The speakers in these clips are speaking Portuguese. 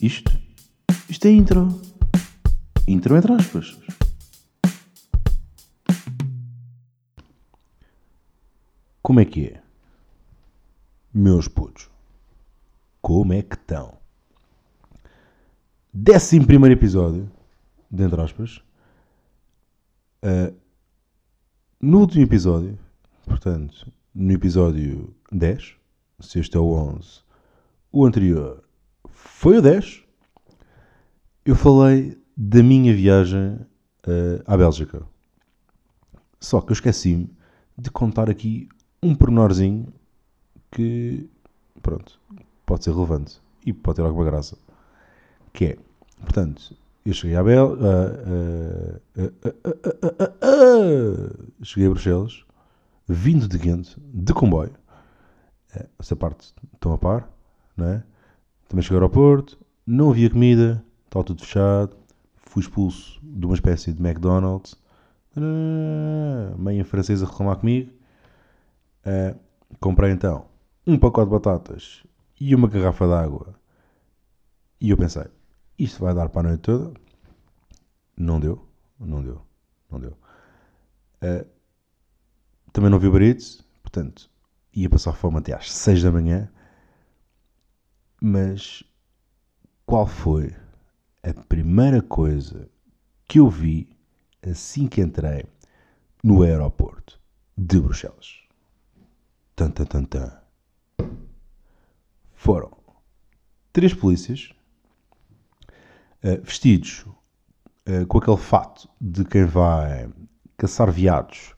Isto? Isto é intro. Intro entre aspas. Como é que é? Meus putos. Como é que estão? Décimo primeiro episódio, entre aspas. Uh, no último episódio, portanto, no episódio 10, se este é o 11, o anterior foi o 10, eu falei da minha viagem uh, à Bélgica. Só que eu esqueci-me de contar aqui um pormenorzinho que, pronto, pode ser relevante e pode ter alguma graça. Que é, portanto, eu cheguei à Bel... Uh, uh, cheguei a Bruxelas, vindo de Ghent, de comboio. Essa parte estão a par, não é? Também cheguei ao aeroporto, não havia comida, estava tudo fechado. Fui expulso de uma espécie de McDonald's. Meia francesa reclamar comigo. Uh, comprei então um pacote de batatas e uma garrafa de água. E eu pensei, isto vai dar para a noite toda. Não deu, não deu, não deu. Uh, também não vi o portanto, ia passar fome até às 6 da manhã. Mas qual foi a primeira coisa que eu vi assim que entrei no aeroporto de Bruxelas? Tan, tan, tan, tan. Foram três polícias uh, vestidos uh, com aquele fato de quem vai caçar veados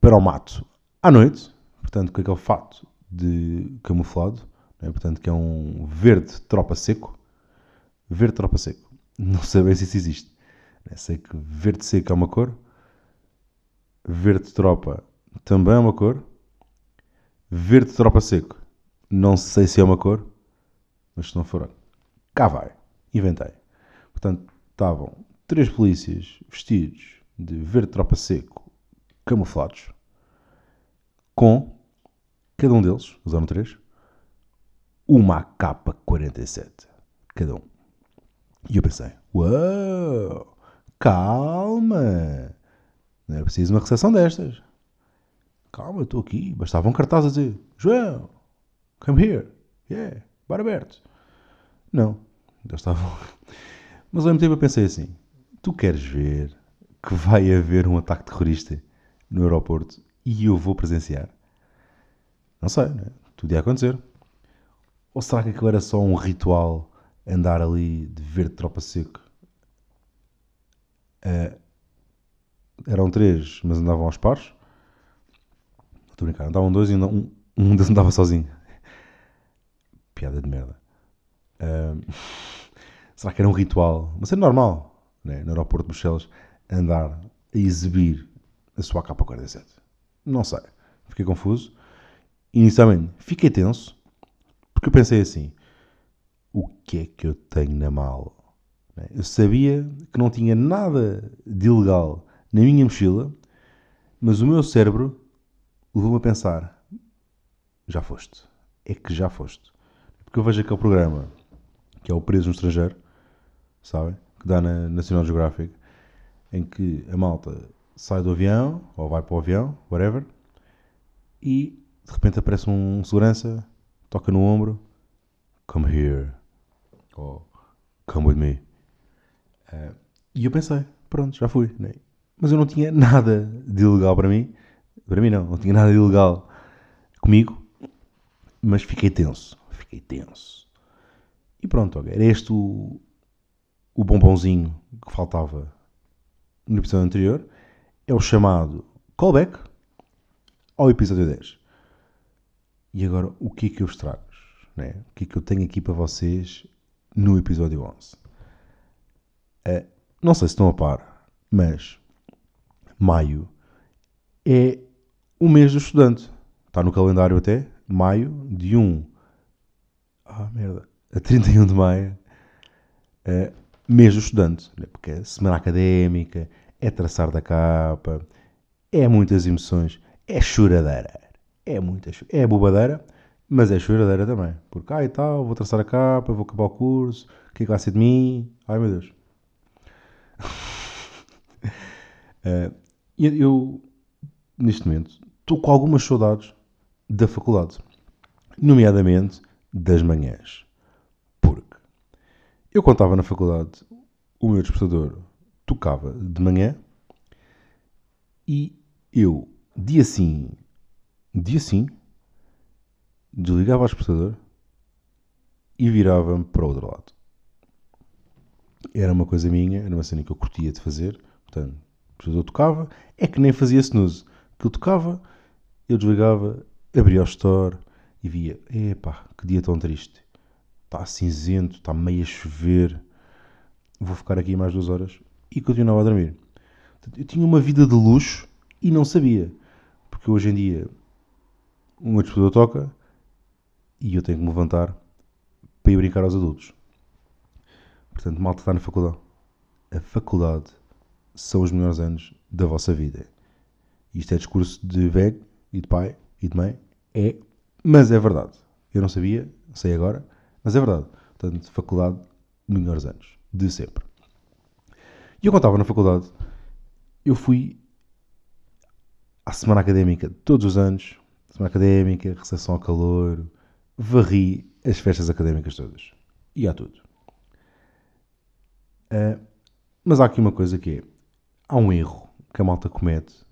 para o mato à noite, portanto, com aquele fato de camuflado, né? portanto, que é um verde tropa seco. Verde tropa seco. Não sei bem se isso existe. Né? Sei que verde seco é uma cor, verde tropa também é uma cor, verde tropa seco, não sei se é uma cor, mas se não for, cá vai, inventei. Portanto, estavam três polícias vestidos de verde tropa seco, camuflados, com cada um deles, usaram três, uma AK-47, cada um. E eu pensei, uau, calma, não é preciso uma recepção destas. Calma, estou aqui. Bastava um cartaz a dizer, João, come here, yeah, bar aberto. Não, já estavam. Mas ao mesmo tempo eu pensei assim, tu queres ver que vai haver um ataque terrorista no aeroporto e eu vou presenciar? Não sei, né? tudo ia acontecer. Ou será que aquilo era só um ritual andar ali de verde tropa seco? Uh, eram três, mas andavam aos pares. Estou a brincar, andavam dois e um, um deles andava sozinho. Piada de merda. Uh, será que era um ritual? Mas é normal, né? no aeroporto de Bruxelas, andar a exibir a sua capa 47. Não sei. Fiquei confuso. Inicialmente fiquei tenso porque eu pensei assim: o que é que eu tenho na mala? Eu sabia que não tinha nada de ilegal na minha mochila, mas o meu cérebro levou-me a pensar: já foste. É que já foste. Porque eu vejo aquele programa que é o Preso no Estrangeiro, sabem? Que dá na National Geographic, em que a malta sai do avião, ou vai para o avião, whatever, e de repente aparece um segurança toca no ombro, come here, ou come with me. Uh, e eu pensei, pronto, já fui. Né? Mas eu não tinha nada de ilegal para mim. Para mim não, não tinha nada de ilegal comigo. Mas fiquei tenso, fiquei tenso. E pronto, okay, era este o, o bombonzinho que faltava no episódio anterior. É o chamado callback ao episódio 10. E agora, o que é que eu estrago? Né? O que é que eu tenho aqui para vocês no episódio 11? Uh, eh, não sei se estão a par, mas maio é o mês do estudante. Está no calendário até, maio, de 1 ah, merda, a 31 de maio, uh, mês do estudante. Né? Porque é semana académica, é traçar da capa, é muitas emoções, é choradeira é muita é bobadeira, mas é choradeira também. Porque, ah e tal, vou traçar a capa, vou acabar o curso, O que é que vai ser de mim? Ai meu Deus. uh, eu, neste momento, estou com algumas saudades da faculdade, nomeadamente das manhãs. Porque eu, estava na faculdade, o meu despertador tocava de manhã e eu, dia sim, dia sim, desligava o despertador e virava-me para o outro lado. Era uma coisa minha, era uma cena que eu curtia de fazer. Portanto, o despertador tocava, é que nem fazia snooze. Que eu tocava, eu desligava, abria o store e via, epá, que dia tão triste. Está cinzento, está meio a chover. Vou ficar aqui mais duas horas e continuava a dormir. Eu tinha uma vida de luxo e não sabia. Porque hoje em dia, um despertador toca e eu tenho que me levantar para ir brincar aos adultos. Portanto, malta está na faculdade. A faculdade são os melhores anos da vossa vida. Isto é discurso de velho e de pai e de mãe. É, mas é verdade. Eu não sabia, sei agora, mas é verdade. Portanto, faculdade, melhores anos. De sempre. E eu, estava na faculdade, eu fui à semana académica todos os anos. Semana académica, recepção ao calor. Varri as festas académicas todas. E há tudo. Uh, mas há aqui uma coisa que é: há um erro que a malta comete,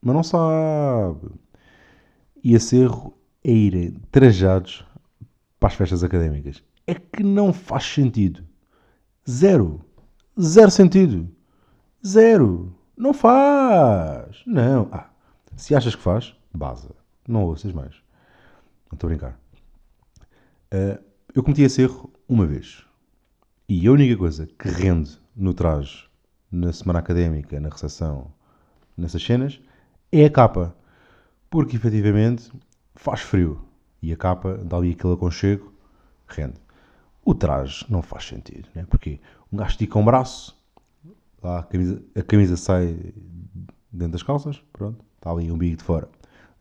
mas não sabe. E esse erro é irem trajados para as festas académicas. É que não faz sentido. Zero. Zero sentido. Zero. Não faz. Não. Ah, se achas que faz, baza. Não ouças mais. Não estou a brincar. Uh, eu cometi esse erro uma vez. E a única coisa que rende no traje, na semana académica, na recepção, nessas cenas, é a capa. Porque efetivamente faz frio. E a capa dá ali aquele aconchego, rende. O traje não faz sentido, né? Porque um gajo estica um braço, a camisa, a camisa sai dentro das calças, pronto, está ali um bico de fora.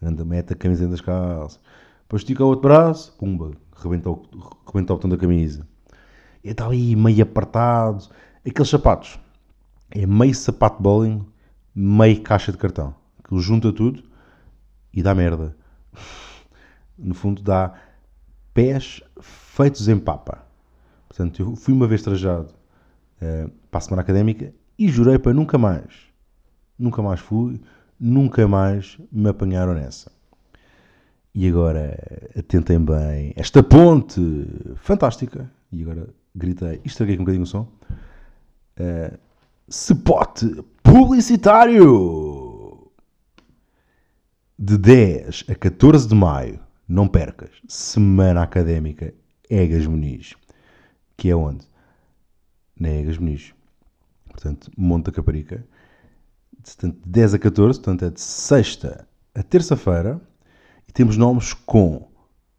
Mete a camisa dentro das calças. Depois estica o outro braço, pumba, rebenta o, rebenta o botão da camisa. E está ali meio apertado. Aqueles sapatos. É meio sapato de bowling, meio caixa de cartão. Aquilo junta tudo e dá merda. No fundo dá pés feitos em papa. Portanto, eu fui uma vez trajado uh, para a semana académica e jurei para nunca mais. Nunca mais fui, nunca mais me apanharam nessa. E agora atentem bem. Esta ponte fantástica. E agora gritei, estraguei um bocadinho o som. Uh, spot publicitário! De 10 a 14 de maio, não percas, Semana Académica Egas Muniz. Que é onde? Na Egas Muniz. Portanto, Monte da Caparica. De 10 a 14, portanto é de sexta a terça-feira e temos nomes com,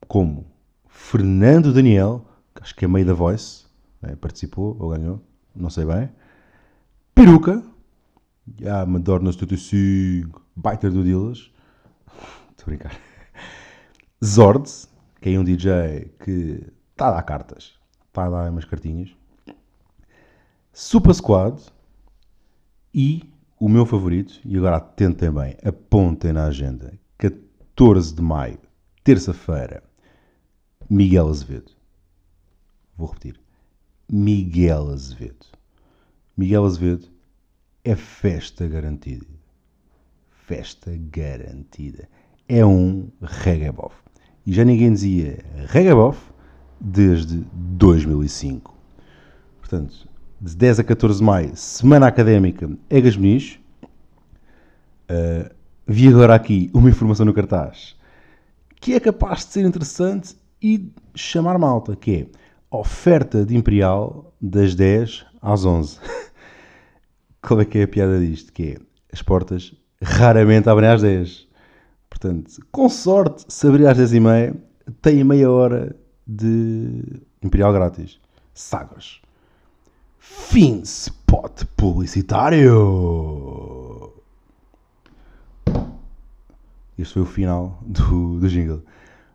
como Fernando Daniel, que acho que é meio da Voice, né? participou ou ganhou, não sei bem. Peruca, ah, Madonna 75, Baiter do Dillas, estou a brincar. Zords, que é um DJ que está a dar cartas, está a dar umas cartinhas. Super Squad e o meu favorito, e agora atentem bem, apontem na agenda, 14 de maio, terça-feira, Miguel Azevedo. Vou repetir. Miguel Azevedo. Miguel Azevedo é festa garantida. Festa garantida. É um reggae E já ninguém dizia reggae desde 2005. Portanto, de 10 a 14 de maio, Semana Académica Egas Muniz. Uh, vi agora aqui uma informação no cartaz que é capaz de ser interessante e chamar malta, que é oferta de Imperial das 10 às 11. Qual é que é a piada disto? Que é, as portas raramente abrem às 10. Portanto, com sorte, se abrir às 10 e meia, tem meia hora de Imperial grátis. Sagres. Fim spot publicitário. Este foi o final do, do jingle.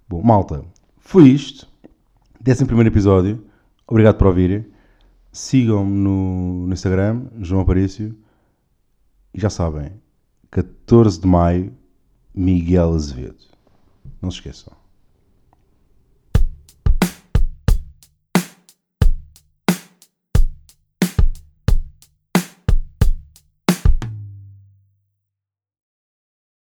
Bom, malta, foi isto. Décimo primeiro episódio. Obrigado por ouvirem. Sigam-me no, no Instagram, João Aparício. E já sabem, 14 de maio, Miguel Azevedo. Não se esqueçam.